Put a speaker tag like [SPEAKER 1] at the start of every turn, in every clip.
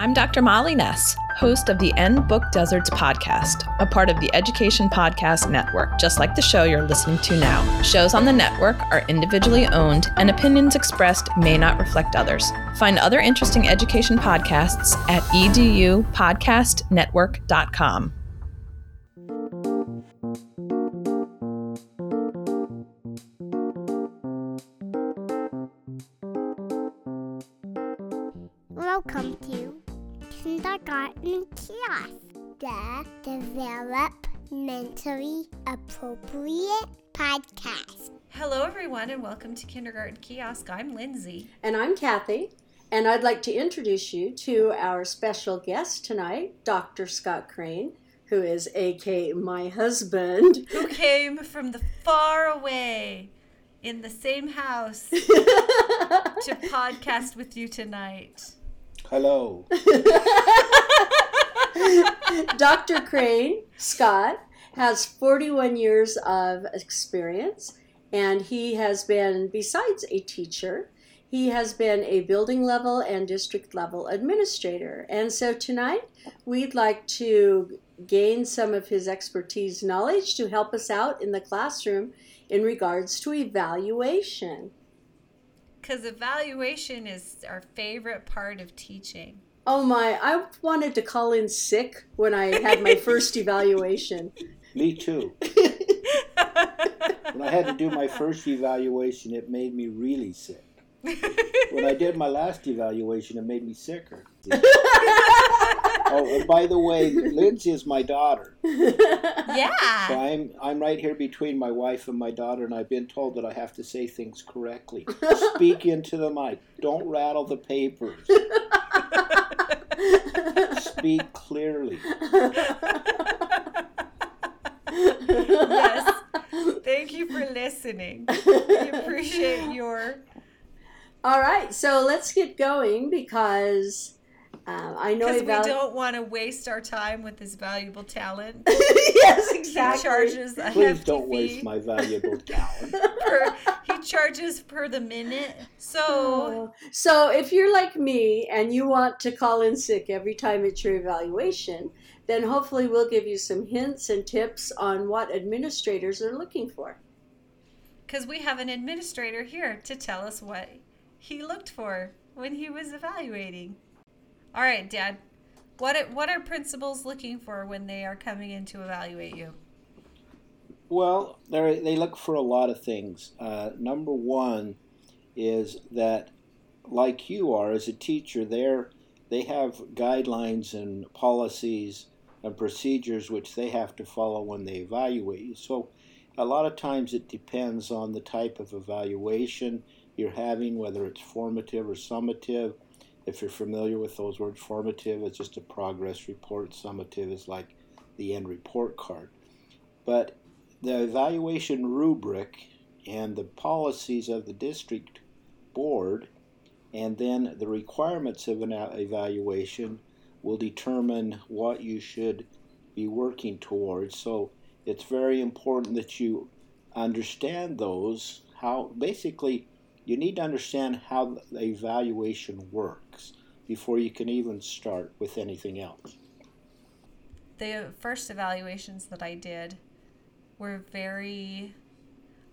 [SPEAKER 1] I'm Dr. Molly Ness, host of the End Book Deserts podcast, a part of the Education Podcast Network, just like the show you're listening to now. Shows on the network are individually owned, and opinions expressed may not reflect others. Find other interesting education podcasts at edupodcastnetwork.com.
[SPEAKER 2] developmentally appropriate podcast.
[SPEAKER 1] Hello, everyone, and welcome to Kindergarten Kiosk. I'm Lindsay.
[SPEAKER 3] And I'm Kathy, and I'd like to introduce you to our special guest tonight, Dr. Scott Crane, who is AK my husband.
[SPEAKER 1] Who came from the far away in the same house to podcast with you tonight.
[SPEAKER 4] Hello.
[SPEAKER 3] Dr. Crane, Scott, has 41 years of experience, and he has been, besides a teacher, he has been a building level and district level administrator. And so tonight, we'd like to gain some of his expertise knowledge to help us out in the classroom in regards to evaluation.
[SPEAKER 1] Because evaluation is our favorite part of teaching.
[SPEAKER 3] Oh my, I wanted to call in sick when I had my first evaluation.
[SPEAKER 4] Me too. when I had to do my first evaluation, it made me really sick. When I did my last evaluation, it made me sicker. oh, and by the way, Lindsay is my daughter.
[SPEAKER 1] yeah.
[SPEAKER 4] So I'm I'm right here between my wife and my daughter, and I've been told that I have to say things correctly. Speak into the mic. Don't rattle the papers. Speak clearly.
[SPEAKER 1] yes. Thank you for listening. We appreciate your.
[SPEAKER 3] All right, so let's get going because um, I know
[SPEAKER 1] Because we don't want to waste our time with this valuable talent.
[SPEAKER 3] yes, exactly.
[SPEAKER 1] He charges a
[SPEAKER 4] Please
[SPEAKER 1] hefty
[SPEAKER 4] don't
[SPEAKER 1] fee.
[SPEAKER 4] waste my valuable talent.
[SPEAKER 1] per, he charges per the minute. So
[SPEAKER 3] Oh. So if you're like me and you want to call in sick every time it's your evaluation, then hopefully we'll give you some hints and tips on what administrators are looking for.
[SPEAKER 1] because we have an administrator here to tell us what he looked for when he was evaluating. All right, Dad. What are, what are principals looking for when they are coming in to evaluate you?
[SPEAKER 4] Well, they they look for a lot of things. Uh, number one is that, like you are as a teacher, they're they have guidelines and policies and procedures which they have to follow when they evaluate you. So, a lot of times it depends on the type of evaluation you're having, whether it's formative or summative. If you're familiar with those words, formative is just a progress report. Summative is like the end report card. But the evaluation rubric and the policies of the district board and then the requirements of an evaluation will determine what you should be working towards so it's very important that you understand those how basically you need to understand how the evaluation works before you can even start with anything else
[SPEAKER 1] The first evaluations that I did were very.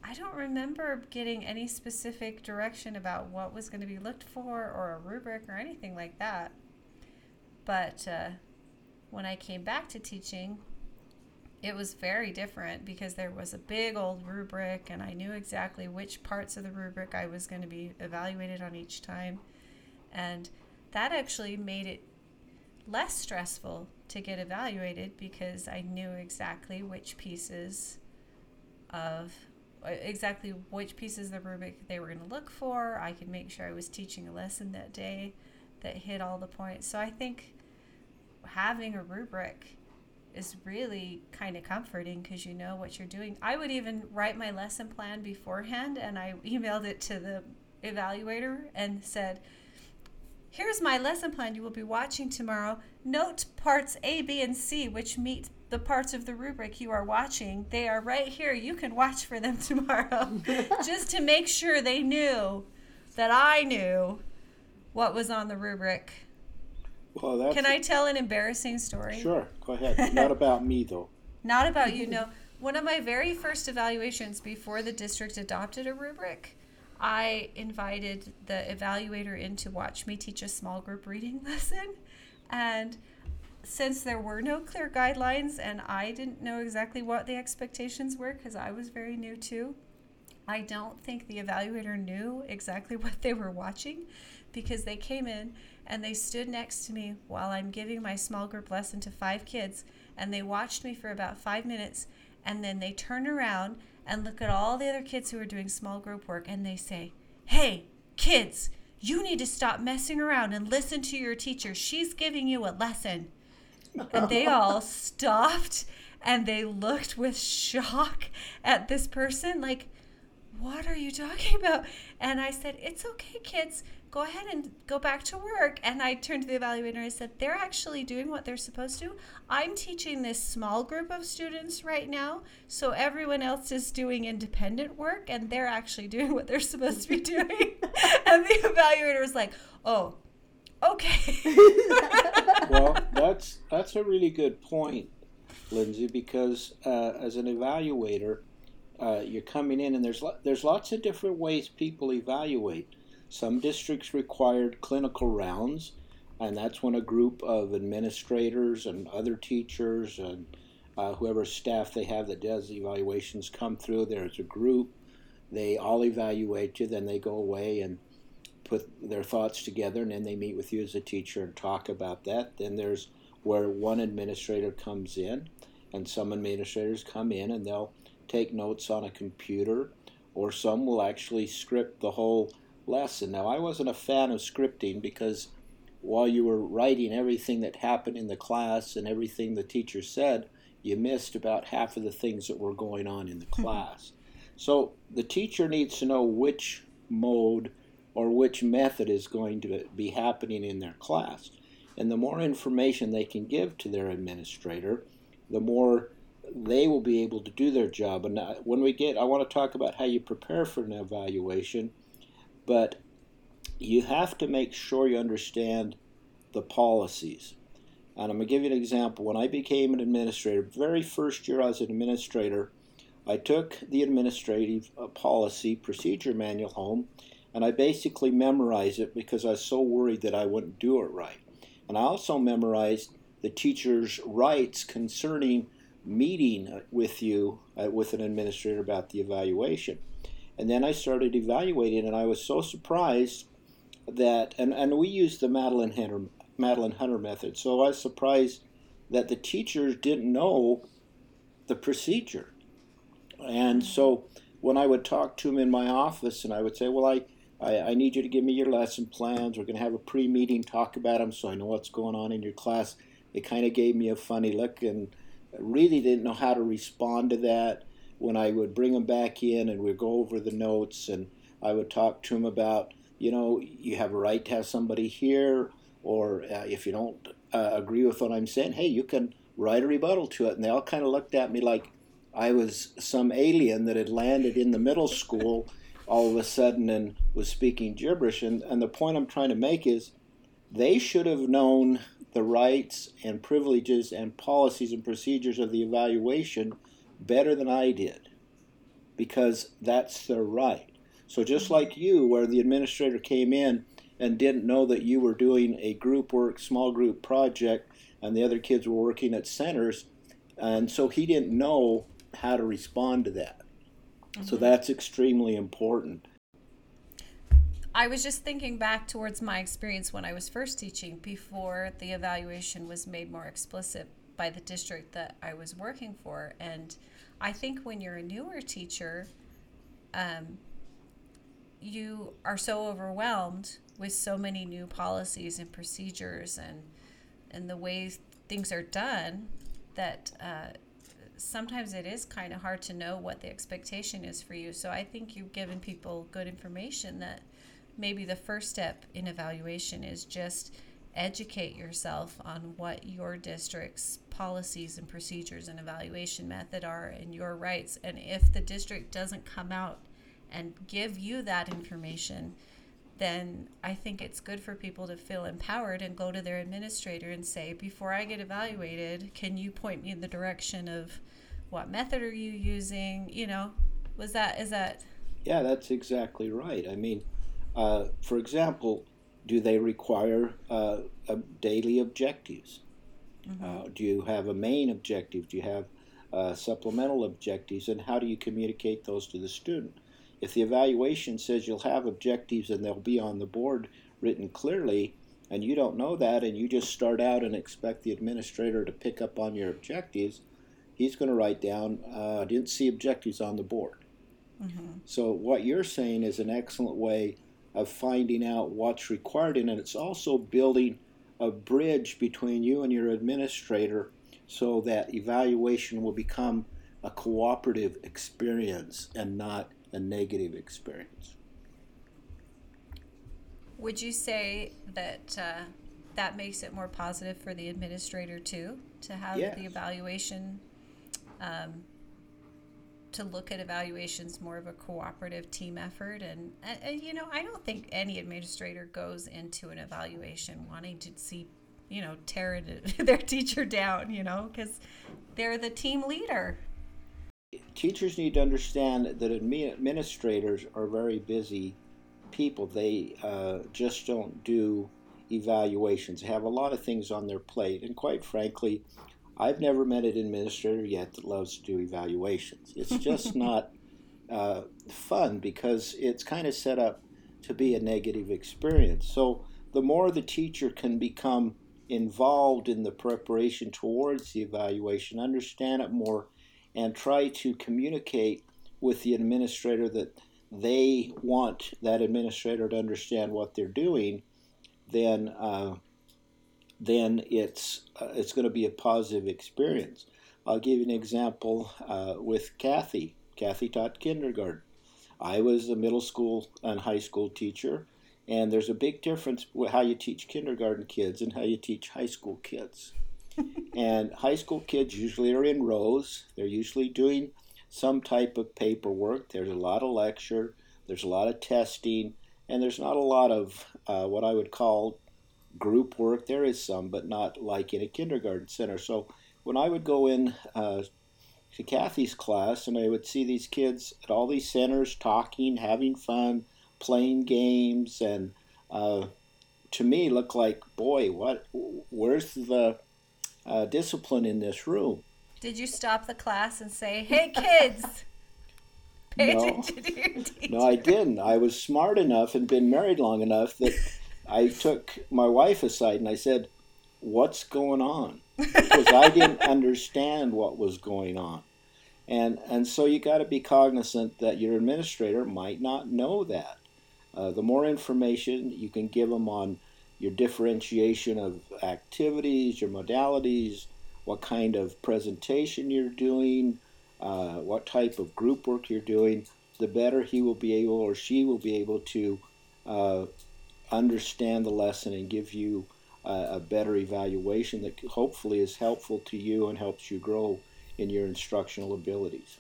[SPEAKER 1] I don't remember getting any specific direction about what was going to be looked for or a rubric or anything like that. But uh, when I came back to teaching, it was very different because there was a big old rubric and I knew exactly which parts of the rubric I was going to be evaluated on each time. And that actually made it less stressful to get evaluated because I knew exactly which pieces of exactly which pieces of the rubric they were going to look for. I could make sure I was teaching a lesson that day that hit all the points. So I think having a rubric is really kind of comforting because you know what you're doing. I would even write my lesson plan beforehand and I emailed it to the evaluator and said, Here's my lesson plan you will be watching tomorrow. Note parts A, B, and C, which meet the parts of the rubric you are watching. They are right here. You can watch for them tomorrow. Just to make sure they knew that I knew what was on the rubric.
[SPEAKER 4] Well, that's
[SPEAKER 1] Can I tell an embarrassing story?
[SPEAKER 4] sure. Go ahead. Not about me though.
[SPEAKER 1] Not about you, no. One of my very first evaluations before the district adopted a rubric, I invited the evaluator in to watch me teach a small group reading lesson. And since there were no clear guidelines and I didn't know exactly what the expectations were because I was very new too, I don't think the evaluator knew exactly what they were watching because they came in and they stood next to me while I'm giving my small group lesson to five kids and they watched me for about five minutes and then they turn around and look at all the other kids who are doing small group work and they say, Hey, kids, you need to stop messing around and listen to your teacher. She's giving you a lesson. And they all stopped and they looked with shock at this person, like, what are you talking about? And I said, It's okay, kids. Go ahead and go back to work. And I turned to the evaluator and I said, They're actually doing what they're supposed to. I'm teaching this small group of students right now. So everyone else is doing independent work and they're actually doing what they're supposed to be doing. and the evaluator was like, Oh, okay.
[SPEAKER 4] well, that's that's a really good point, Lindsay, because uh, as an evaluator, uh, you're coming in and there's lo- there's lots of different ways people evaluate. Some districts required clinical rounds, and that's when a group of administrators and other teachers and uh, whoever staff they have that does evaluations come through. There's a group, they all evaluate you, then they go away and put their thoughts together, and then they meet with you as a teacher and talk about that. Then there's where one administrator comes in, and some administrators come in and they'll take notes on a computer, or some will actually script the whole lesson. Now, I wasn't a fan of scripting because while you were writing everything that happened in the class and everything the teacher said, you missed about half of the things that were going on in the mm-hmm. class. So the teacher needs to know which mode or which method is going to be happening in their class. And the more information they can give to their administrator, the more they will be able to do their job. And uh, when we get, I want to talk about how you prepare for an evaluation, but you have to make sure you understand the policies. And I'm going to give you an example. When I became an administrator, very first year as an administrator, I took the administrative uh, policy procedure manual home and I basically memorized it because I was so worried that I wouldn't do it right. And I also memorized the teacher's rights concerning meeting with you, uh, with an administrator about the evaluation. And then I started evaluating, and I was so surprised that, and, and we used the Madeline Hunter, Madeline Hunter method, so I was surprised that the teachers didn't know the procedure. And so when I would talk to them in my office, and I would say, Well, I, I, I need you to give me your lesson plans. We're going to have a pre meeting talk about them so I know what's going on in your class. They kind of gave me a funny look and really didn't know how to respond to that. When I would bring them back in and we'd go over the notes, and I would talk to them about, you know, you have a right to have somebody here, or uh, if you don't uh, agree with what I'm saying, hey, you can write a rebuttal to it. And they all kind of looked at me like I was some alien that had landed in the middle school all of a sudden and was speaking gibberish. And, and the point I'm trying to make is they should have known the rights and privileges and policies and procedures of the evaluation better than I did because that's their right. So, just like you, where the administrator came in and didn't know that you were doing a group work, small group project, and the other kids were working at centers, and so he didn't know how to respond to that. So, mm-hmm. that's extremely important.
[SPEAKER 1] I was just thinking back towards my experience when I was first teaching before the evaluation was made more explicit by the district that I was working for. And I think when you're a newer teacher, um, you are so overwhelmed with so many new policies and procedures and and the way things are done that uh, sometimes it is kind of hard to know what the expectation is for you. So I think you've given people good information that maybe the first step in evaluation is just educate yourself on what your district's policies and procedures and evaluation method are and your rights. And if the district doesn't come out and give you that information, then I think it's good for people to feel empowered and go to their administrator and say, before I get evaluated, can you point me in the direction of what method are you using? You know, was that, is that?
[SPEAKER 4] Yeah, that's exactly right. I mean, uh, for example, do they require uh, daily objectives? Mm-hmm. Uh, do you have a main objective? Do you have uh, supplemental objectives? And how do you communicate those to the student? If the evaluation says you'll have objectives and they'll be on the board written clearly, and you don't know that, and you just start out and expect the administrator to pick up on your objectives, he's going to write down, uh, I didn't see objectives on the board. Mm-hmm. So, what you're saying is an excellent way of finding out what's required, and it's also building a bridge between you and your administrator so that evaluation will become a cooperative experience and not a negative experience.
[SPEAKER 1] Would you say that uh, that makes it more positive for the administrator too to have yes. the evaluation? Um, to look at evaluations more of a cooperative team effort and, and you know i don't think any administrator goes into an evaluation wanting to see you know tear their teacher down you know because they're the team leader
[SPEAKER 4] teachers need to understand that administrators are very busy people. They uh, just don't do evaluations. They have a lot of things on their plate, and quite frankly, I've never met an administrator yet that loves to do evaluations. It's just not uh, fun because it's kind of set up to be a negative experience. So the more the teacher can become involved in the preparation towards the evaluation, understand it more, and try to communicate with the administrator that they want that administrator to understand what they're doing, then uh, then it's uh, it's going to be a positive experience. I'll give you an example uh, with Kathy. Kathy taught kindergarten. I was a middle school and high school teacher, and there's a big difference with how you teach kindergarten kids and how you teach high school kids and high school kids usually are in rows. They're usually doing some type of paperwork. There's a lot of lecture, there's a lot of testing, and there's not a lot of uh, what I would call group work. There is some, but not like in a kindergarten center. So when I would go in uh, to Kathy's class and I would see these kids at all these centers talking, having fun, playing games, and uh, to me look like, boy, what? Where's the uh, discipline in this room.
[SPEAKER 1] Did you stop the class and say, "Hey, kids"? Pay
[SPEAKER 4] no, attention to your teacher. No, I didn't. I was smart enough and been married long enough that I took my wife aside and I said, "What's going on?" Because I didn't understand what was going on, and and so you got to be cognizant that your administrator might not know that. Uh, the more information you can give them on your differentiation of activities, your modalities, what kind of presentation you're doing, uh, what type of group work you're doing, the better he will be able or she will be able to uh, understand the lesson and give you uh, a better evaluation that hopefully is helpful to you and helps you grow in your instructional abilities.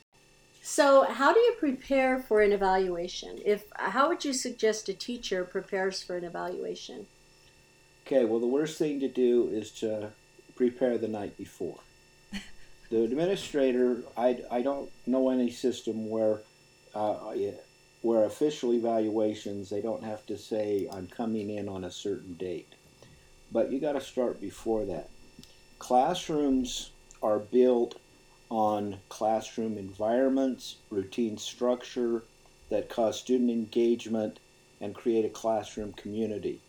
[SPEAKER 3] So, how do you prepare for an evaluation? If how would you suggest a teacher prepares for an evaluation?
[SPEAKER 4] Okay, well, the worst thing to do is to prepare the night before. the administrator, I, I don't know any system where uh, where official evaluations they don't have to say I'm coming in on a certain date, but you got to start before that. Classrooms are built on classroom environments, routine structure that cause student engagement and create a classroom community.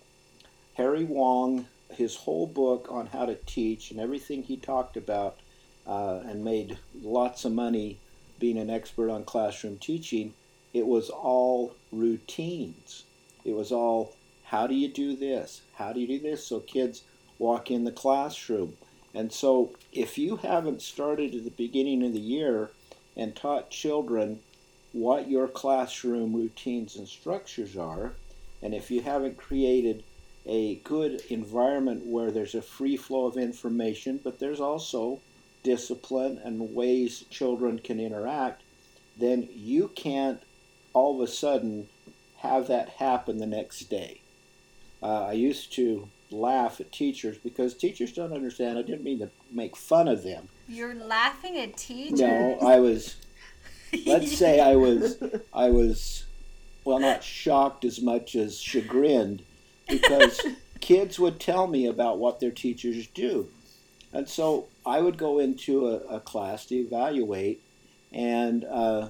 [SPEAKER 4] Harry Wong, his whole book on how to teach and everything he talked about uh, and made lots of money being an expert on classroom teaching, it was all routines. It was all how do you do this? How do you do this? So kids walk in the classroom. And so if you haven't started at the beginning of the year and taught children what your classroom routines and structures are, and if you haven't created a good environment where there's a free flow of information, but there's also discipline and ways children can interact, then you can't all of a sudden have that happen the next day. Uh, I used to laugh at teachers because teachers don't understand. I didn't mean to make fun of them.
[SPEAKER 1] You're laughing at teachers.
[SPEAKER 4] No, I was. Let's say I was. I was, well, not shocked as much as chagrined, because kids would tell me about what their teachers do, and so I would go into a, a class to evaluate, and uh,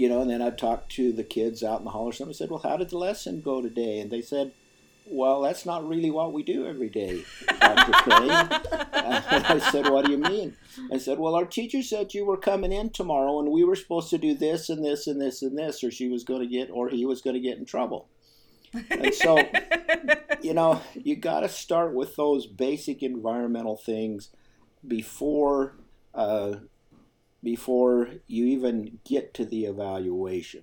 [SPEAKER 4] you know, and then I'd talk to the kids out in the hall or something. I said, "Well, how did the lesson go today?" And they said, well, that's not really what we do every day, Dr. I said, what do you mean? I said, well, our teacher said you were coming in tomorrow and we were supposed to do this and this and this and this, or she was going to get, or he was going to get in trouble. And so, you know, you got to start with those basic environmental things before, uh, before you even get to the evaluation.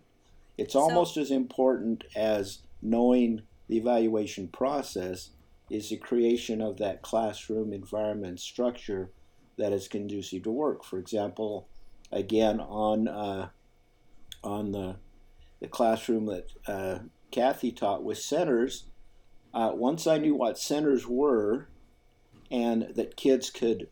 [SPEAKER 4] It's almost so, as important as knowing the evaluation process is the creation of that classroom environment structure that is conducive to work. For example, again on uh, on the the classroom that uh, Kathy taught with centers. Uh, once I knew what centers were, and that kids could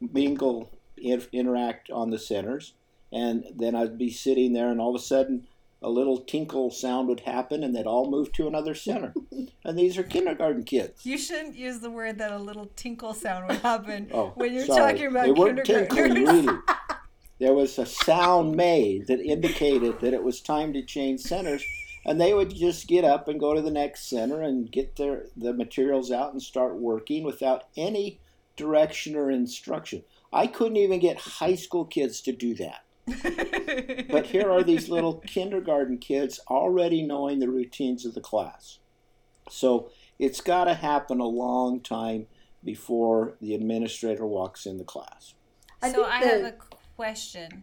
[SPEAKER 4] mingle, interact on the centers, and then I'd be sitting there, and all of a sudden a little tinkle sound would happen and they'd all move to another center. and these are kindergarten kids.
[SPEAKER 1] You shouldn't use the word that a little tinkle sound would happen
[SPEAKER 4] oh,
[SPEAKER 1] when you're
[SPEAKER 4] sorry.
[SPEAKER 1] talking about
[SPEAKER 4] they weren't
[SPEAKER 1] kindergarten.
[SPEAKER 4] tinkling really. There was a sound made that indicated that it was time to change centers. And they would just get up and go to the next center and get their the materials out and start working without any direction or instruction. I couldn't even get high school kids to do that but here are these little kindergarten kids already knowing the routines of the class. So it's got to happen a long time before the administrator walks in the class.
[SPEAKER 1] I so I the, have a question.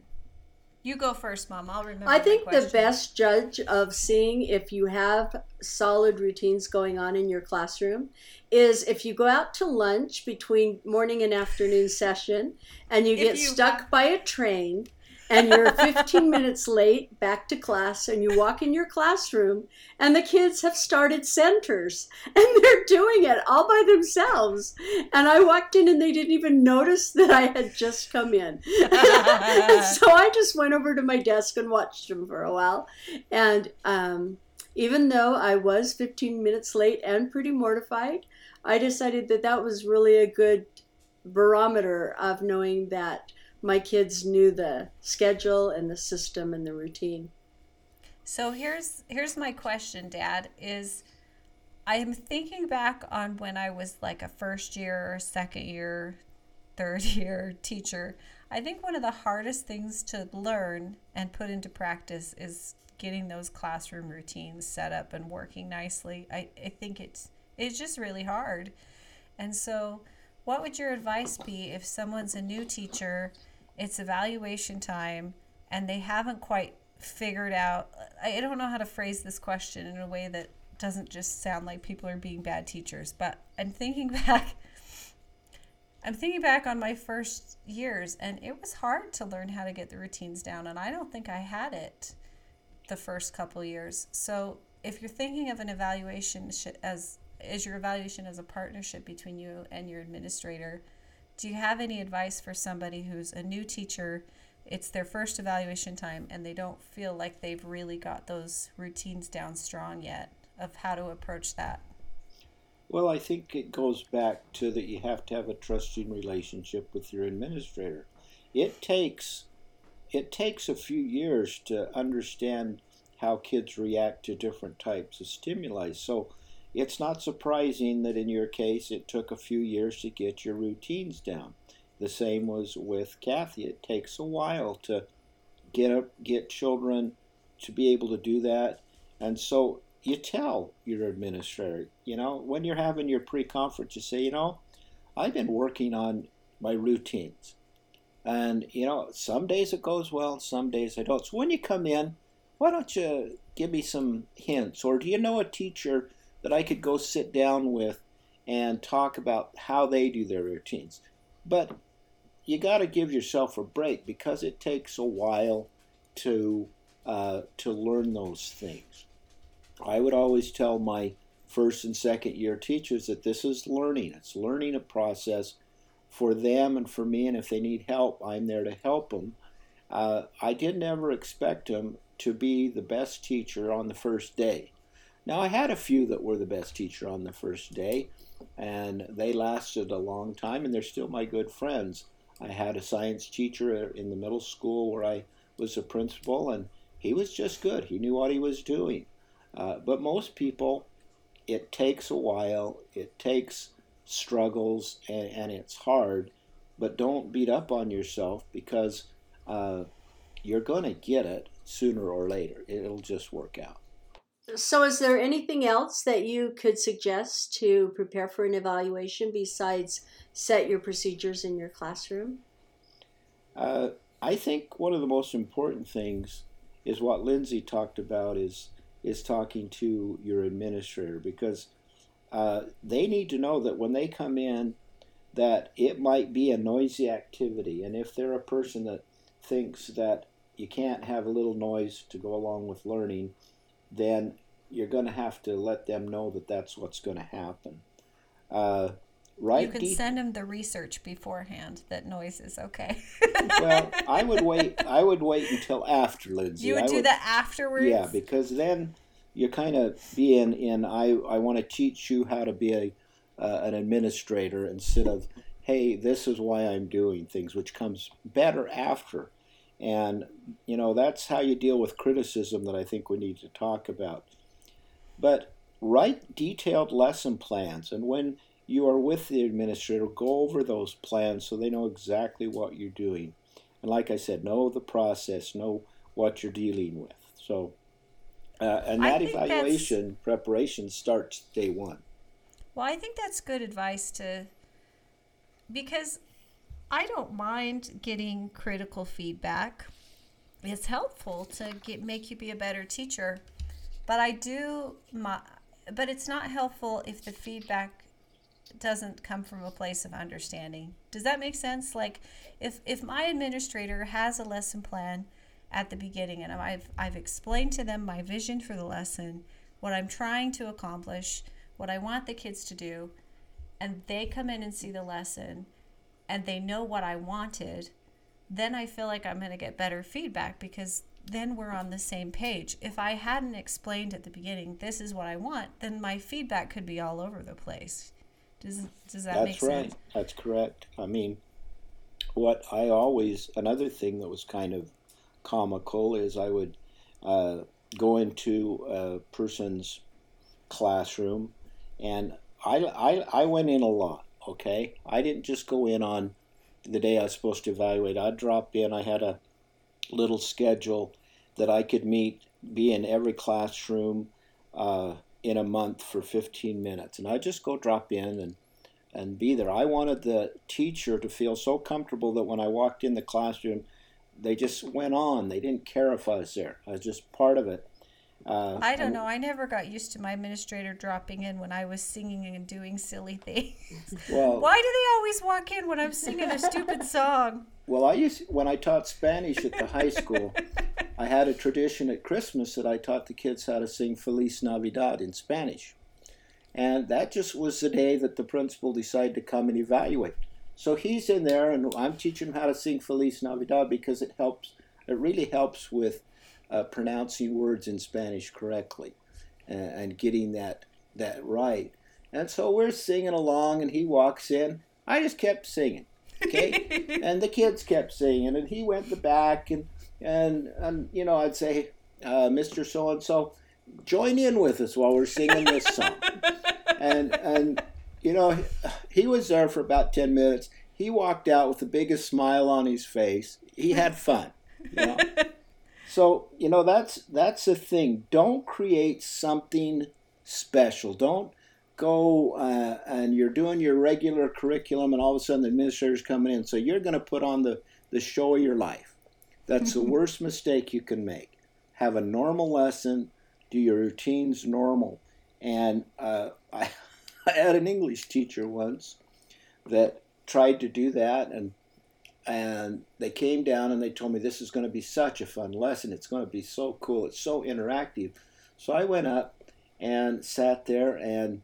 [SPEAKER 1] You go first, Mom. I'll remember.
[SPEAKER 3] I think the best judge of seeing if you have solid routines going on in your classroom is if you go out to lunch between morning and afternoon session and you if get you stuck by a train and you're 15 minutes late back to class and you walk in your classroom and the kids have started centers and they're doing it all by themselves. And i walked in and they didn't even notice that i had just come in. So i just went over to my desk and watched them for a while. And um, even though i was 15 minutes late and pretty mortified i decided that that was really a good barometer of knowing that my kids knew the schedule and the system and the routine.
[SPEAKER 1] So here's here's my question, Dad, is I'm thinking back on when I was like a first year or second year, third year teacher. I think one of the hardest things to learn and put into practice is getting those classroom routines set up and working nicely. I, I think it's it's just really hard. And so what would your advice be if someone's a new teacher it's evaluation time and they haven't quite figured out I don't know how to phrase this question in a way that doesn't just sound like people are being bad teachers, but I'm thinking back I'm thinking back on my first years and it was hard to learn how to get the routines down and I don't think I had it the first couple years. So if you're thinking of an evaluation as is your evaluation as a partnership between you and your administrator, do you have any advice for somebody who's a new teacher? It's their first evaluation time and they don't feel like they've really got those routines down strong yet of how to approach that.
[SPEAKER 4] Well, I think it goes back to that you have to have a trusting relationship with your administrator. It takes it takes a few years to understand how kids react to different types of stimuli. So it's not surprising that in your case it took a few years to get your routines down. The same was with Kathy. It takes a while to get up, get children to be able to do that. And so you tell your administrator, you know, when you're having your pre-conference, you say, you know, I've been working on my routines. And, you know, some days it goes well, some days I don't. So when you come in, why don't you give me some hints? Or do you know a teacher that I could go sit down with and talk about how they do their routines. But you got to give yourself a break because it takes a while to uh, to learn those things. I would always tell my first and second year teachers that this is learning. It's learning a process for them and for me, and if they need help, I'm there to help them. Uh, I didn't ever expect them to be the best teacher on the first day. Now, I had a few that were the best teacher on the first day, and they lasted a long time, and they're still my good friends. I had a science teacher in the middle school where I was a principal, and he was just good. He knew what he was doing. Uh, but most people, it takes a while, it takes struggles, and, and it's hard. But don't beat up on yourself because uh, you're going to get it sooner or later. It'll just work out.
[SPEAKER 3] So, is there anything else that you could suggest to prepare for an evaluation besides set your procedures in your classroom?
[SPEAKER 4] Uh, I think one of the most important things is what Lindsay talked about is is talking to your administrator because uh, they need to know that when they come in that it might be a noisy activity and if they're a person that thinks that you can't have a little noise to go along with learning then you're going to have to let them know that that's what's going to happen. Uh,
[SPEAKER 1] right you can de- send them the research beforehand that noise is okay.
[SPEAKER 4] Well i would wait i would wait until after lindsay.
[SPEAKER 1] You would
[SPEAKER 4] I
[SPEAKER 1] do
[SPEAKER 4] would,
[SPEAKER 1] that afterwards?
[SPEAKER 4] Yeah because then you're kind of being in i i want to teach you how to be a uh, an administrator instead of hey this is why i'm doing things which comes better after and you know that's how you deal with criticism that i think we need to talk about but write detailed lesson plans and when you are with the administrator, go over those plans so they know exactly what you're doing. And like I said, know the process, know what you're dealing with. So, uh, and that evaluation preparation starts day one.
[SPEAKER 1] Well, I think that's good advice to, because I don't mind getting critical feedback. It's helpful to get make you be a better teacher, but I do my, but it's not helpful if the feedback doesn't come from a place of understanding. Does that make sense? Like if if my administrator has a lesson plan at the beginning and I've I've explained to them my vision for the lesson, what I'm trying to accomplish, what I want the kids to do, and they come in and see the lesson and they know what I wanted, then I feel like I'm going to get better feedback because then we're on the same page. If I hadn't explained at the beginning, this is what I want, then my feedback could be all over the place. Does does that
[SPEAKER 4] That's
[SPEAKER 1] make
[SPEAKER 4] right.
[SPEAKER 1] sense?
[SPEAKER 4] That's correct. I mean, what I always another thing that was kind of comical is I would uh, go into a person's classroom, and I, I I went in a lot. Okay, I didn't just go in on the day I was supposed to evaluate. I'd drop in. I had a little schedule that I could meet, be in every classroom. Uh, in a month for 15 minutes. And I just go drop in and, and be there. I wanted the teacher to feel so comfortable that when I walked in the classroom, they just went on. They didn't care if I was there. I was just part of it.
[SPEAKER 1] Uh, I don't know. I never got used to my administrator dropping in when I was singing and doing silly things. Well, why do they always walk in when I'm singing a stupid song?
[SPEAKER 4] Well, I used when I taught Spanish at the high school. I had a tradition at Christmas that I taught the kids how to sing Feliz Navidad in Spanish. And that just was the day that the principal decided to come and evaluate. So he's in there, and I'm teaching him how to sing Feliz Navidad because it helps. It really helps with uh, pronouncing words in Spanish correctly and, and getting that that right. And so we're singing along, and he walks in. I just kept singing, okay, and the kids kept singing, and he went the back and and and you know I'd say, uh, Mr. So and So, join in with us while we're singing this song, and and you know he was there for about ten minutes. He walked out with the biggest smile on his face. He had fun, you know. so you know that's that's the thing. Don't create something special. Don't go uh, and you're doing your regular curriculum and all of a sudden the administrator's coming in so you're going to put on the, the show of your life that's the worst mistake you can make. Have a normal lesson, do your routines normal. And uh, I, I had an English teacher once that tried to do that, and and they came down and they told me this is going to be such a fun lesson. It's going to be so cool. It's so interactive. So I went up and sat there, and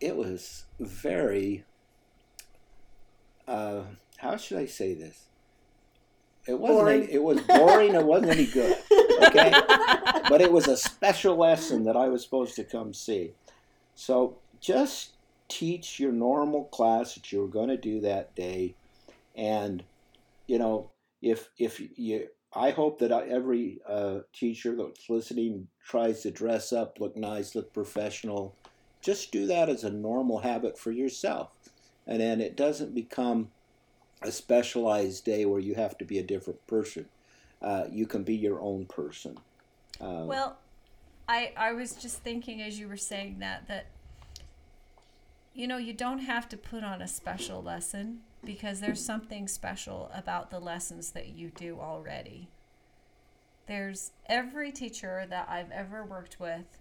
[SPEAKER 4] it was very. Uh, how should I say this? It wasn't.
[SPEAKER 3] Boring.
[SPEAKER 4] Any, it was boring. it wasn't any good. Okay, but it was a special lesson that I was supposed to come see. So just teach your normal class that you were going to do that day, and you know if if you. I hope that every uh, teacher that's listening tries to dress up, look nice, look professional. Just do that as a normal habit for yourself, and then it doesn't become a specialized day where you have to be a different person. Uh, you can be your own person. Uh,
[SPEAKER 1] Well, I I was just thinking as you were saying that that you know you don't have to put on a special lesson because there's something special about the lessons that you do already. There's every teacher that I've ever worked with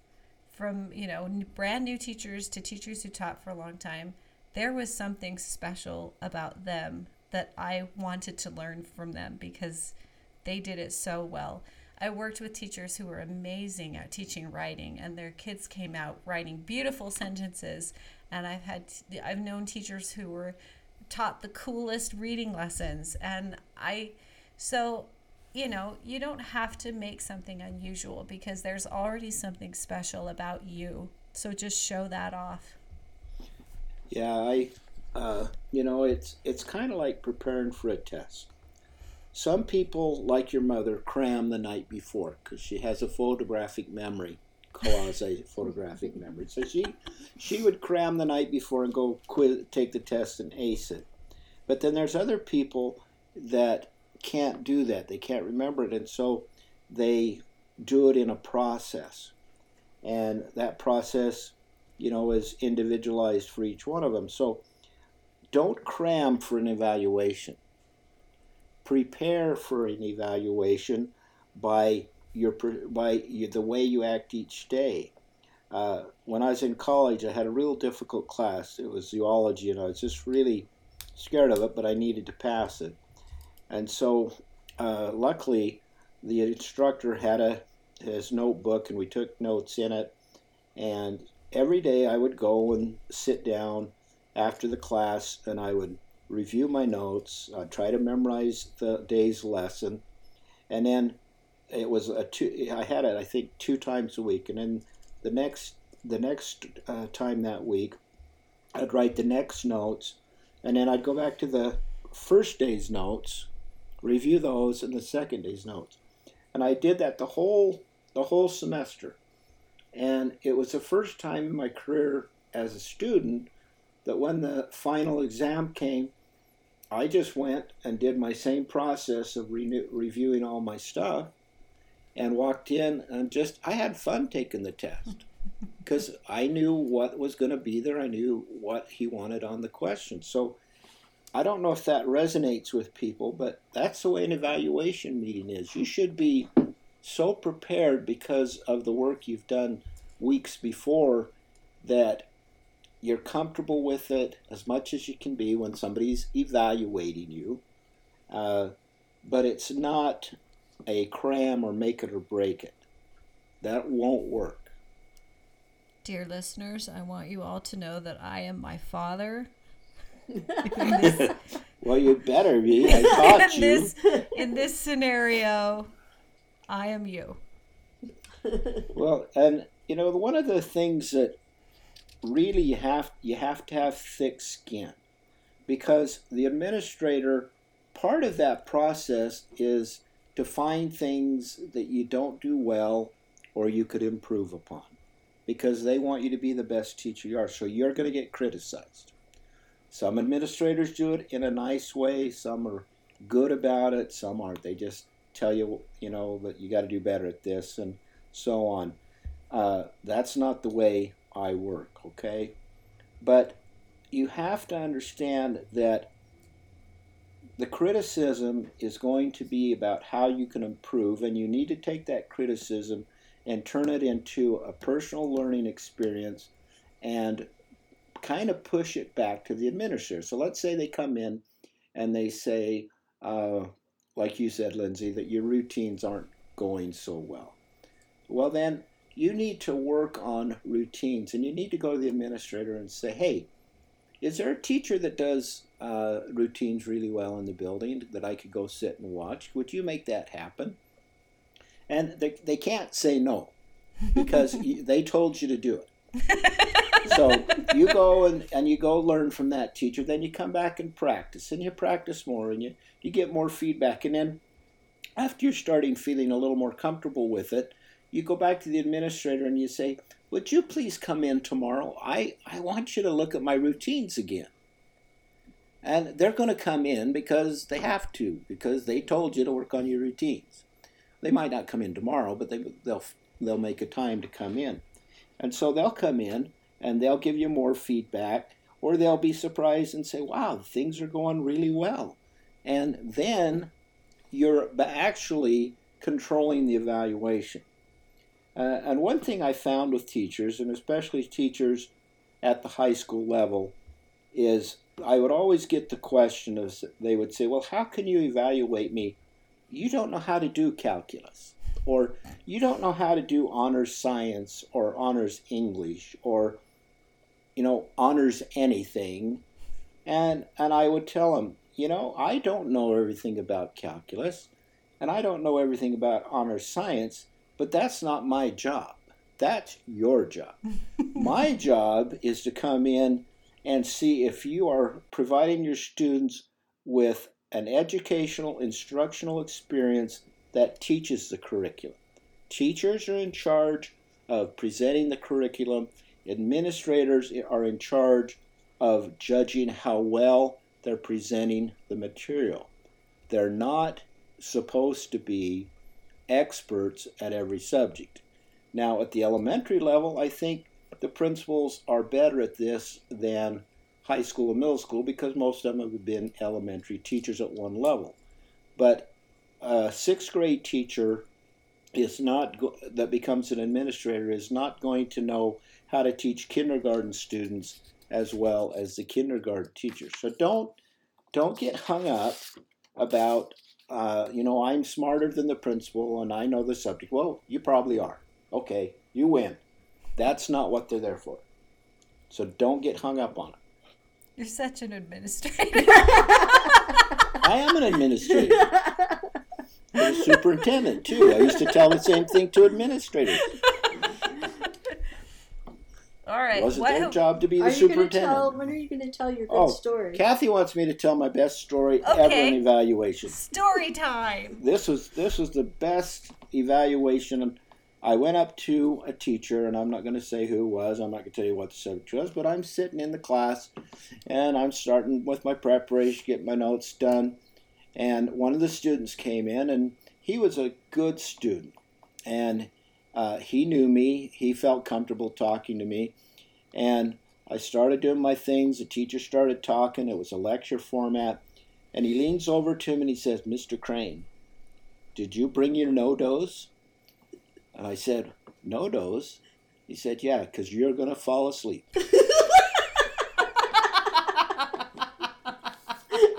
[SPEAKER 1] from, you know, brand new teachers to teachers who taught for a long time, there was something special about them that I wanted to learn from them because they did it so well. I worked with teachers who were amazing at teaching writing, and their kids came out writing beautiful sentences. And I've had, I've known teachers who were taught the coolest reading lessons, and I, so, you know, you don't have to make something unusual because there's already something special about you. So just show that off.
[SPEAKER 4] Yeah, I, uh, you know, it's it's kind of like preparing for a test. Some people, like your mother, cram the night before because she has a photographic memory, quasi photographic memory. So she she would cram the night before and go quiz, take the test and ace it. But then there's other people that can't do that. They can't remember it, and so they do it in a process, and that process you know, is individualized for each one of them. So don't cram for an evaluation. Prepare for an evaluation by your by the way you act each day. Uh, when I was in college, I had a real difficult class. It was zoology, and I was just really scared of it, but I needed to pass it. And so, uh, luckily, the instructor had a his notebook, and we took notes in it. And every day I would go and sit down after the class and I would review my notes, I'd try to memorize the day's lesson, and then it was a two. I had it I think two times a week, and then the next the next uh, time that week, I'd write the next notes, and then I'd go back to the first day's notes, review those, and the second day's notes, and I did that the whole the whole semester. And it was the first time in my career as a student that when the final exam came, I just went and did my same process of re- reviewing all my stuff and walked in and just, I had fun taking the test because I knew what was going to be there. I knew what he wanted on the question. So I don't know if that resonates with people, but that's the way an evaluation meeting is. You should be so prepared because of the work you've done weeks before that you're comfortable with it as much as you can be when somebody's evaluating you. Uh, but it's not a cram or make it or break it. That won't work.
[SPEAKER 1] Dear listeners, I want you all to know that I am my father.
[SPEAKER 4] well, you better be. I taught
[SPEAKER 1] in
[SPEAKER 4] you.
[SPEAKER 1] this in this scenario, I am you.
[SPEAKER 4] Well, and you know, one of the things that really you have you have to have thick skin because the administrator part of that process is to find things that you don't do well or you could improve upon because they want you to be the best teacher you are. So you're going to get criticized. Some administrators do it in a nice way. Some are good about it. Some aren't. They just tell you you know that you got to do better at this and so on. Uh, that's not the way I work, okay? But you have to understand that the criticism is going to be about how you can improve, and you need to take that criticism and turn it into a personal learning experience and kind of push it back to the administrator. So let's say they come in and they say, uh, like you said, Lindsay, that your routines aren't going so well. Well, then you need to work on routines and you need to go to the administrator and say, hey, is there a teacher that does uh, routines really well in the building that I could go sit and watch? Would you make that happen? And they, they can't say no because they told you to do it. so you go and, and you go learn from that teacher, then you come back and practice and you practice more and you, you get more feedback. And then after you're starting feeling a little more comfortable with it, you go back to the administrator and you say, Would you please come in tomorrow? I, I want you to look at my routines again. And they're going to come in because they have to, because they told you to work on your routines. They might not come in tomorrow, but they, they'll, they'll make a time to come in. And so they'll come in and they'll give you more feedback, or they'll be surprised and say, Wow, things are going really well. And then you're actually controlling the evaluation. Uh, and one thing I found with teachers, and especially teachers at the high school level, is I would always get the question of they would say, "Well, how can you evaluate me? You don't know how to do calculus, or you don't know how to do honors science or honors English or you know honors anything." And and I would tell them, you know, I don't know everything about calculus, and I don't know everything about honors science but that's not my job. That's your job. my job is to come in and see if you are providing your students with an educational, instructional experience that teaches the curriculum. Teachers are in charge of presenting the curriculum, administrators are in charge of judging how well they're presenting the material. They're not supposed to be experts at every subject. Now, at the elementary level, I think the principals are better at this than high school and middle school because most of them have been elementary teachers at one level. But a sixth grade teacher is not go- that becomes an administrator is not going to know how to teach kindergarten students as well as the kindergarten teachers. So don't don't get hung up about uh, you know, I'm smarter than the principal and I know the subject. Well, you probably are. Okay, you win. That's not what they're there for. So don't get hung up on it.
[SPEAKER 1] You're such an administrator.
[SPEAKER 4] I am an administrator. I'm a superintendent too. I used to tell the same thing to administrators.
[SPEAKER 1] All right.
[SPEAKER 4] Wasn't
[SPEAKER 1] what-
[SPEAKER 4] their job to be the
[SPEAKER 3] Are you going to
[SPEAKER 4] superintendent?
[SPEAKER 3] tell? When are you going to tell your good
[SPEAKER 4] Oh,
[SPEAKER 3] story?
[SPEAKER 4] Kathy wants me to tell my best story ever
[SPEAKER 1] Okay.
[SPEAKER 4] in evaluation.
[SPEAKER 1] Story time.
[SPEAKER 4] this was this was the best evaluation. I went up to a teacher, and I'm not going to say who it was. I'm not going to tell you what the subject was, but I'm sitting in the class, and I'm starting with my preparation, getting my notes done, and one of the students came in, and he was a good student, and uh, he knew me. He felt comfortable talking to me, and I started doing my things. The teacher started talking. It was a lecture format, and he leans over to him and he says, "Mr. Crane." did you bring your NoDoz? And I said, NoDoz? He said, yeah, because you're going to fall asleep.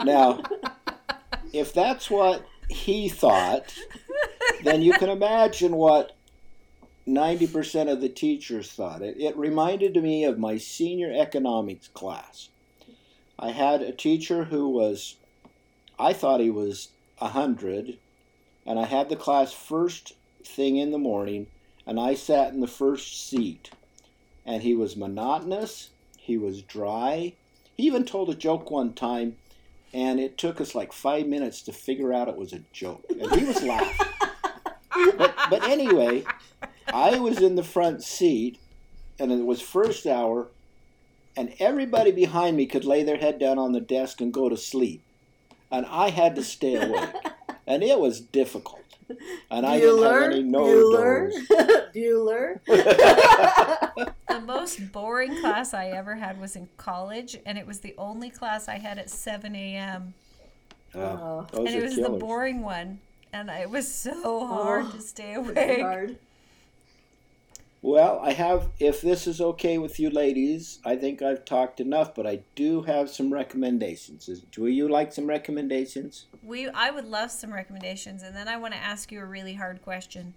[SPEAKER 4] now, if that's what he thought, then you can imagine what 90% of the teachers thought. It, it reminded me of my senior economics class. I had a teacher who was, I thought he was 100, and I had the class first thing in the morning, and I sat in the first seat. And he was monotonous, he was dry. He even told a joke one time, and it took us like five minutes to figure out it was a joke. And he was laughing. but, but anyway, I was in the front seat, and it was first hour, and everybody behind me could lay their head down on the desk and go to sleep. And I had to stay awake. And it was difficult. And I didn't have
[SPEAKER 3] Bueller,
[SPEAKER 4] any no
[SPEAKER 3] Bueller. Bueller.
[SPEAKER 1] The most boring class I ever had was in college, and it was the only class I had at 7 a.m.
[SPEAKER 4] Uh,
[SPEAKER 3] Oh.
[SPEAKER 1] and it was
[SPEAKER 4] killers.
[SPEAKER 1] the boring one. And it was so hard
[SPEAKER 3] Oh,
[SPEAKER 1] to stay
[SPEAKER 3] Pretty
[SPEAKER 1] awake.
[SPEAKER 4] Well, I have, if this is okay with you ladies, I think I've talked enough, but I do have some recommendations. Is- Do you like some recommendations?
[SPEAKER 1] We, I would love some recommendations, and then I want to ask you a really hard question.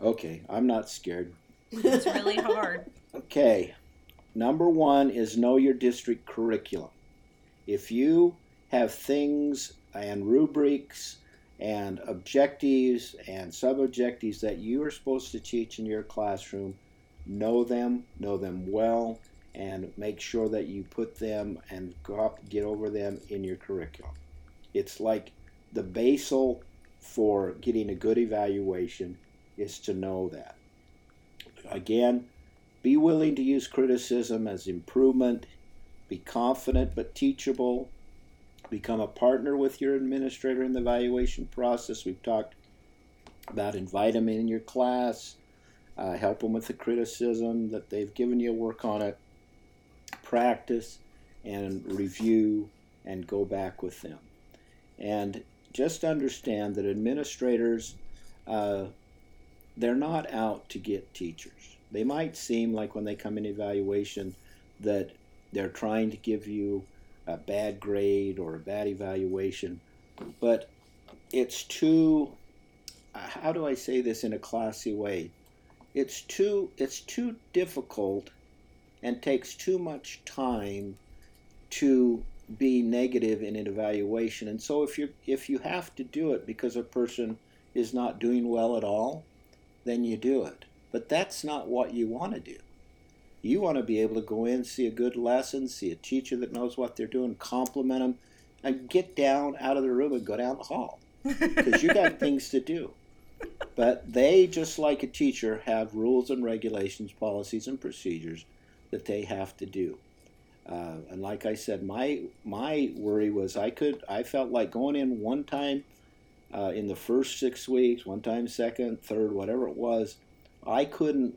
[SPEAKER 4] Okay, I'm not scared.
[SPEAKER 1] It's really hard.
[SPEAKER 4] Okay. Number one is know your district curriculum. If you have things and rubrics and objectives and sub objectives that you are supposed to teach in your classroom, know them, know them well, and make sure that you put them and get over them in your curriculum. It's like the basal for getting a good evaluation is to know that. Again, be willing to use criticism as improvement. Be confident but teachable. Become a partner with your administrator in the evaluation process. We've talked about invite them in your class, uh, help them with the criticism that they've given you, work on it, practice and review and go back with them. And just understand that administrators, uh, they're not out to get teachers they might seem like when they come in evaluation that they're trying to give you a bad grade or a bad evaluation, but it's too how do I say this in a classy way? It's too it's too difficult and takes too much time to be negative in an evaluation. And so if you if you have to do it because a person is not doing well at all, then you do it. But that's not what you want to do. You want to be able to go in, see a good lesson, see a teacher that knows what they're doing, compliment them, and get down out of the room and go down the hall because you got things to do. But they, just like a teacher, have rules and regulations, policies and procedures that they have to do. Uh, and like I said, my my worry was I could I felt like going in one time uh, in the first six weeks, one time second, third, whatever it was, I couldn't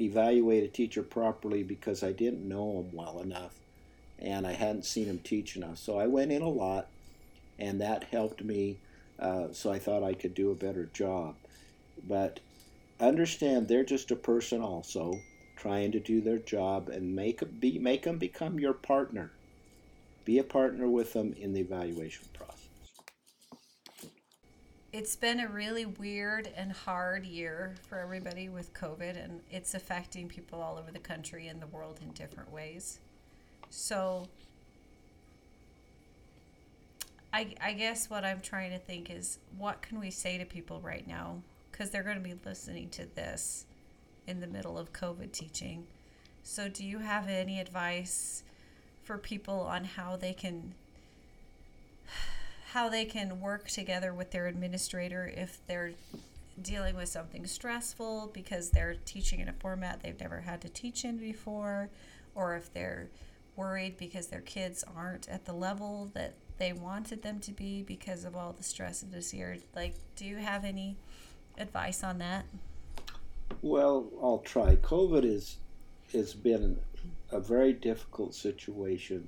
[SPEAKER 4] evaluate a teacher properly because I didn't know him well enough and I hadn't seen him teach enough. So I went in a lot and that helped me. Uh, so I thought I could do a better job. But understand they're just a person also trying to do their job and make, be, make them become your partner. Be a partner with them in the evaluation process
[SPEAKER 1] it's been a really weird and hard year for everybody with COVID, and it's affecting people all over the country and the world in different ways. So, I, I guess what I'm trying to think is what can we say to people right now? Because they're going to be listening to this in the middle of COVID teaching. So, do you have any advice for people on how they can how they can work together with their administrator if they're dealing with something stressful because they're teaching in a format they've never had to teach in before, or if they're worried because their kids aren't at the level that they wanted them to be because of all the stress of this year. Like, do you have any advice on that?
[SPEAKER 4] Well, I'll try. COVID is has been a very difficult situation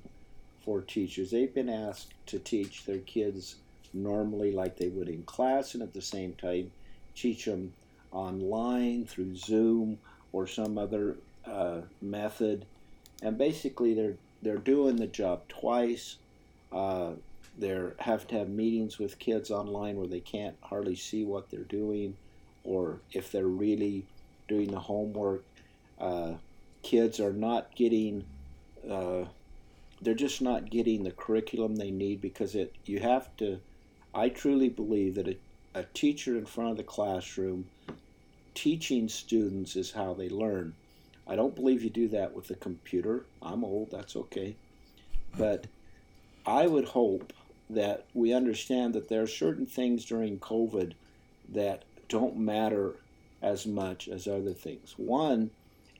[SPEAKER 4] for teachers. They've been asked to teach their kids normally like they would in class and at the same time teach them online through Zoom or some other uh, method. And basically, they're they're doing the job twice. Uh, they have to have meetings with kids online where they can't hardly see what they're doing, or if they're really doing the homework, uh, kids are not getting uh, they're just not getting the curriculum they need because it you have to i truly believe that a, a teacher in front of the classroom teaching students is how they learn. I don't believe you do that with a computer. I'm old that's okay. But i would hope that we understand that there are certain things during covid that don't matter as much as other things. One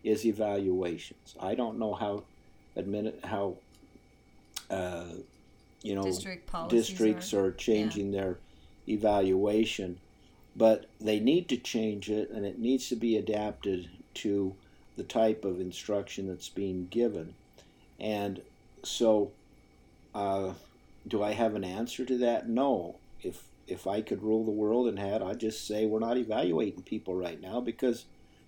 [SPEAKER 4] is evaluations. I don't know how admit how uh, you know,
[SPEAKER 1] District
[SPEAKER 4] districts
[SPEAKER 1] are,
[SPEAKER 4] are changing their evaluation, but they need to change it, and it needs to be adapted to the type of instruction that's being given. And so, uh, do I have an answer to that? No. If if I could rule the world and had, I'd just say we're not evaluating people right now because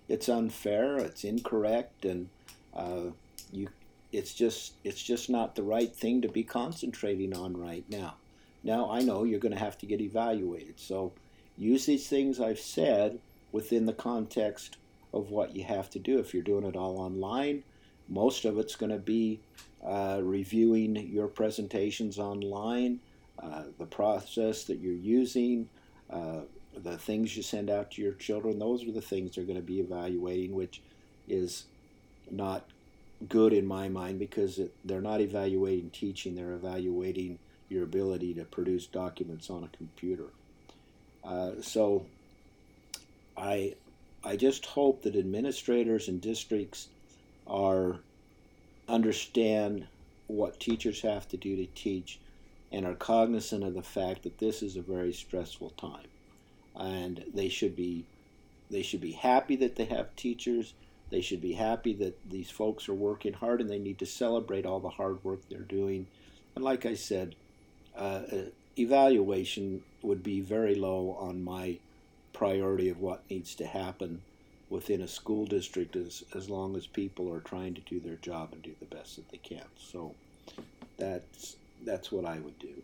[SPEAKER 4] it's unfair, it's incorrect, and uh, you it's just it's just not the right thing to be concentrating on right now. Now I know you're going to have to get evaluated. So use these things I've said within the context of what you have to do. If you're doing it all online, most of it's going to be uh, reviewing your presentations online, uh, the process that you're using, uh, the things you send out to your children. Those are the things they're going to be evaluating, which is not good in my mind because it, they're not evaluating teaching, they're evaluating your ability to produce documents on a computer. Uh, so I, I just hope that administrators and districts are understand what teachers have to do to teach and are cognizant of the fact that this is a very stressful time. And they should be they should be happy that they have teachers. They should be happy that these folks are working hard and they need to celebrate all the hard work they're doing. And like I said, uh, uh, evaluation would be very low on my priority of what needs to happen within a school district as, as long as people are trying to do their job and do the best that they can. So that's that's what I would do.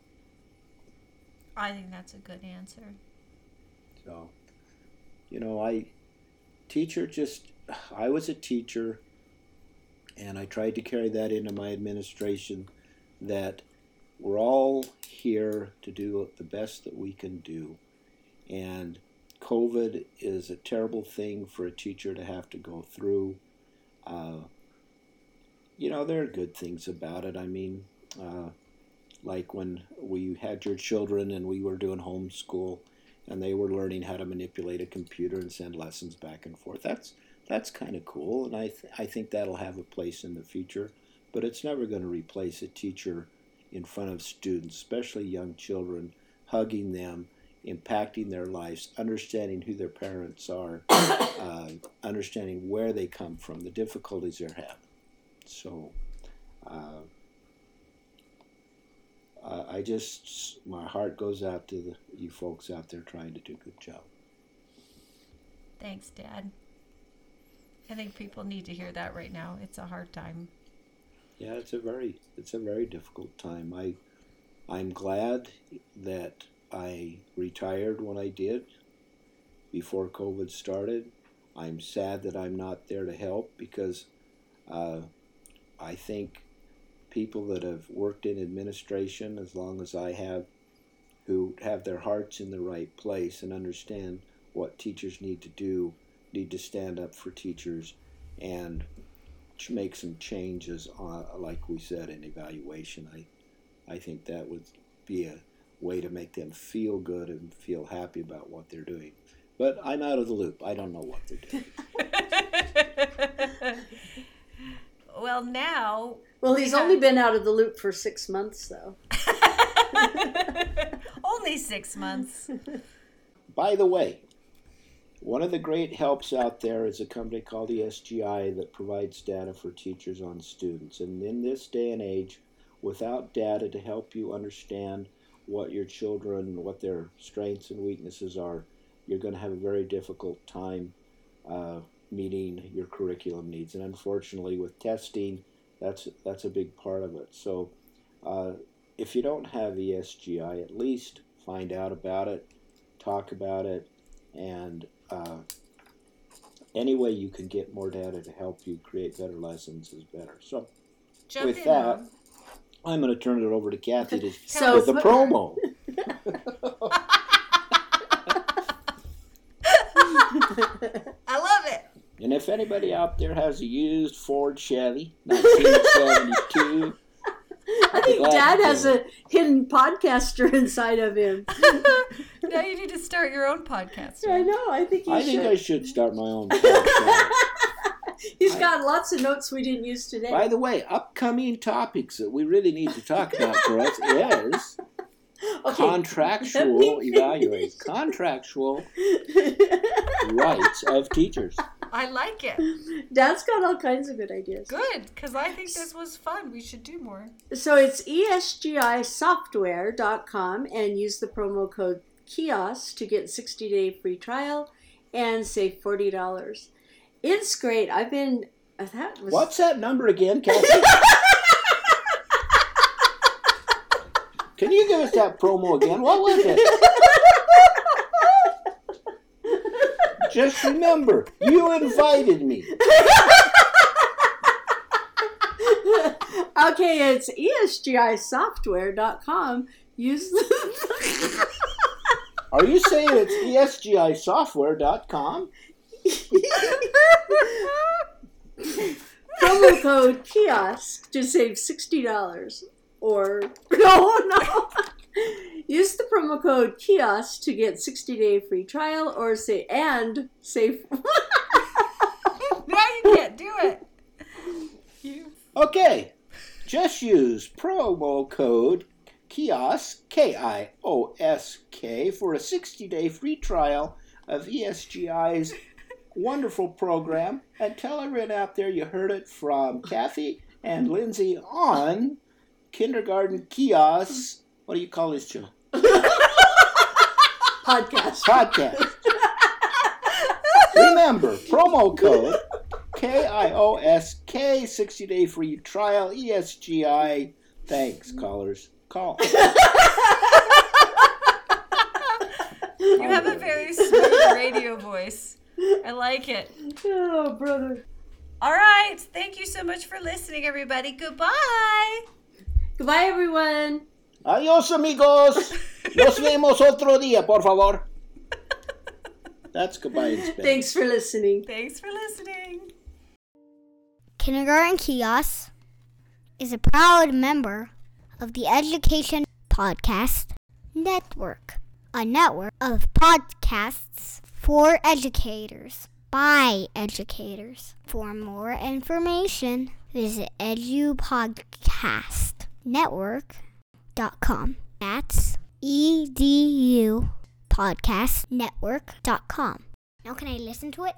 [SPEAKER 1] I think that's a good answer.
[SPEAKER 4] So, you know, I teacher just I was a teacher, and I tried to carry that into my administration that we're all here to do the best that we can do. And COVID is a terrible thing for a teacher to have to go through. Uh, you know, there are good things about it. I mean, uh, like when we had your children and we were doing homeschool and they were learning how to manipulate a computer and send lessons back and forth. That's that's kind of cool, and I, th- I think that'll have a place in the future. But it's never going to replace a teacher in front of students, especially young children, hugging them, impacting their lives, understanding who their parents are, uh, understanding where they come from, the difficulties they're having. So, uh, I just, my heart goes out to the, you folks out there trying to do a good job.
[SPEAKER 1] Thanks, Dad. I think people need to hear that right now. It's a hard time.
[SPEAKER 4] Yeah, it's a very it's a very difficult time. I I'm glad that I retired when I did before COVID started. I'm sad that I'm not there to help because uh, I think people that have worked in administration as long as I have, who have their hearts in the right place and understand what teachers need to do need to stand up for teachers and make some changes, on, like we said, in evaluation. I, I think that would be a way to make them feel good and feel happy about what they're doing. But I'm out of the loop. I don't know what they're doing.
[SPEAKER 1] well, now.
[SPEAKER 3] Well, he's we only have... been out of the loop for six months, though.
[SPEAKER 1] only six months.
[SPEAKER 4] By the way, one of the great helps out there is a company called ESGI that provides data for teachers on students. And in this day and age, without data to help you understand what your children, what their strengths and weaknesses are, you're going to have a very difficult time uh, meeting your curriculum needs. And unfortunately, with testing, that's that's a big part of it. So, uh, if you don't have ESGI, at least find out about it, talk about it, and uh, any way you can get more data to help you create better lessons is better. So, Jump with that, Mom. I'm going to turn it over to Kathy to so, with the promo.
[SPEAKER 1] I love it.
[SPEAKER 4] And if anybody out there has a used Ford Chevy, 1972.
[SPEAKER 3] I think Dad has a hidden podcaster inside of him.
[SPEAKER 1] now you need to start your own podcast.
[SPEAKER 3] I know. I think you
[SPEAKER 4] I
[SPEAKER 3] should.
[SPEAKER 4] think I should start my own podcast.
[SPEAKER 3] He's got lots of notes we didn't use today.
[SPEAKER 4] By the way, upcoming topics that we really need to talk about for us is okay. contractual evaluate contractual rights of teachers.
[SPEAKER 1] I like it.
[SPEAKER 3] Dad's got all kinds of good ideas.
[SPEAKER 1] Good, because I think this was fun. We should do more.
[SPEAKER 3] So it's esgisoftware.com and use the promo code KIOSK to get 60 day free trial and save $40. It's great. I've been. Uh, that was...
[SPEAKER 4] What's that number again, Kathy? Can you give us that promo again? What was it? Just remember, you invited me.
[SPEAKER 3] okay, it's esgisoftware.com. Use the
[SPEAKER 4] Are you saying it's esgisoftware.com?
[SPEAKER 3] promo code kiosk to save sixty dollars. Or no, no. Use the promo code kiosk to get sixty day free trial, or say and save.
[SPEAKER 1] now you can't do it. You.
[SPEAKER 4] Okay, just use promo code KIOSK, K I O S K, for a 60 day free trial of ESGI's wonderful program. And tell everyone out there you heard it from Kathy and Lindsay on Kindergarten Kiosks. What do you call this show?
[SPEAKER 3] Podcast.
[SPEAKER 4] Podcast. Remember, promo code K I O S K, 60 day free trial, E ESGI. Thanks, callers. Call.
[SPEAKER 1] You have a very smooth radio voice. I like it.
[SPEAKER 3] Oh, brother.
[SPEAKER 1] All right. Thank you so much for listening, everybody. Goodbye.
[SPEAKER 3] Goodbye, everyone.
[SPEAKER 4] Adios, amigos. Nos vemos otro día, por favor. That's goodbye in Spanish.
[SPEAKER 3] Thanks for listening.
[SPEAKER 1] Thanks for listening.
[SPEAKER 2] Kindergarten Kiosk is a proud member of the Education Podcast Network, a network of podcasts for educators by educators. For more information, visit edupodcastnetwork.com. That's E D U podcastnetwork.com. Now, can I listen to it?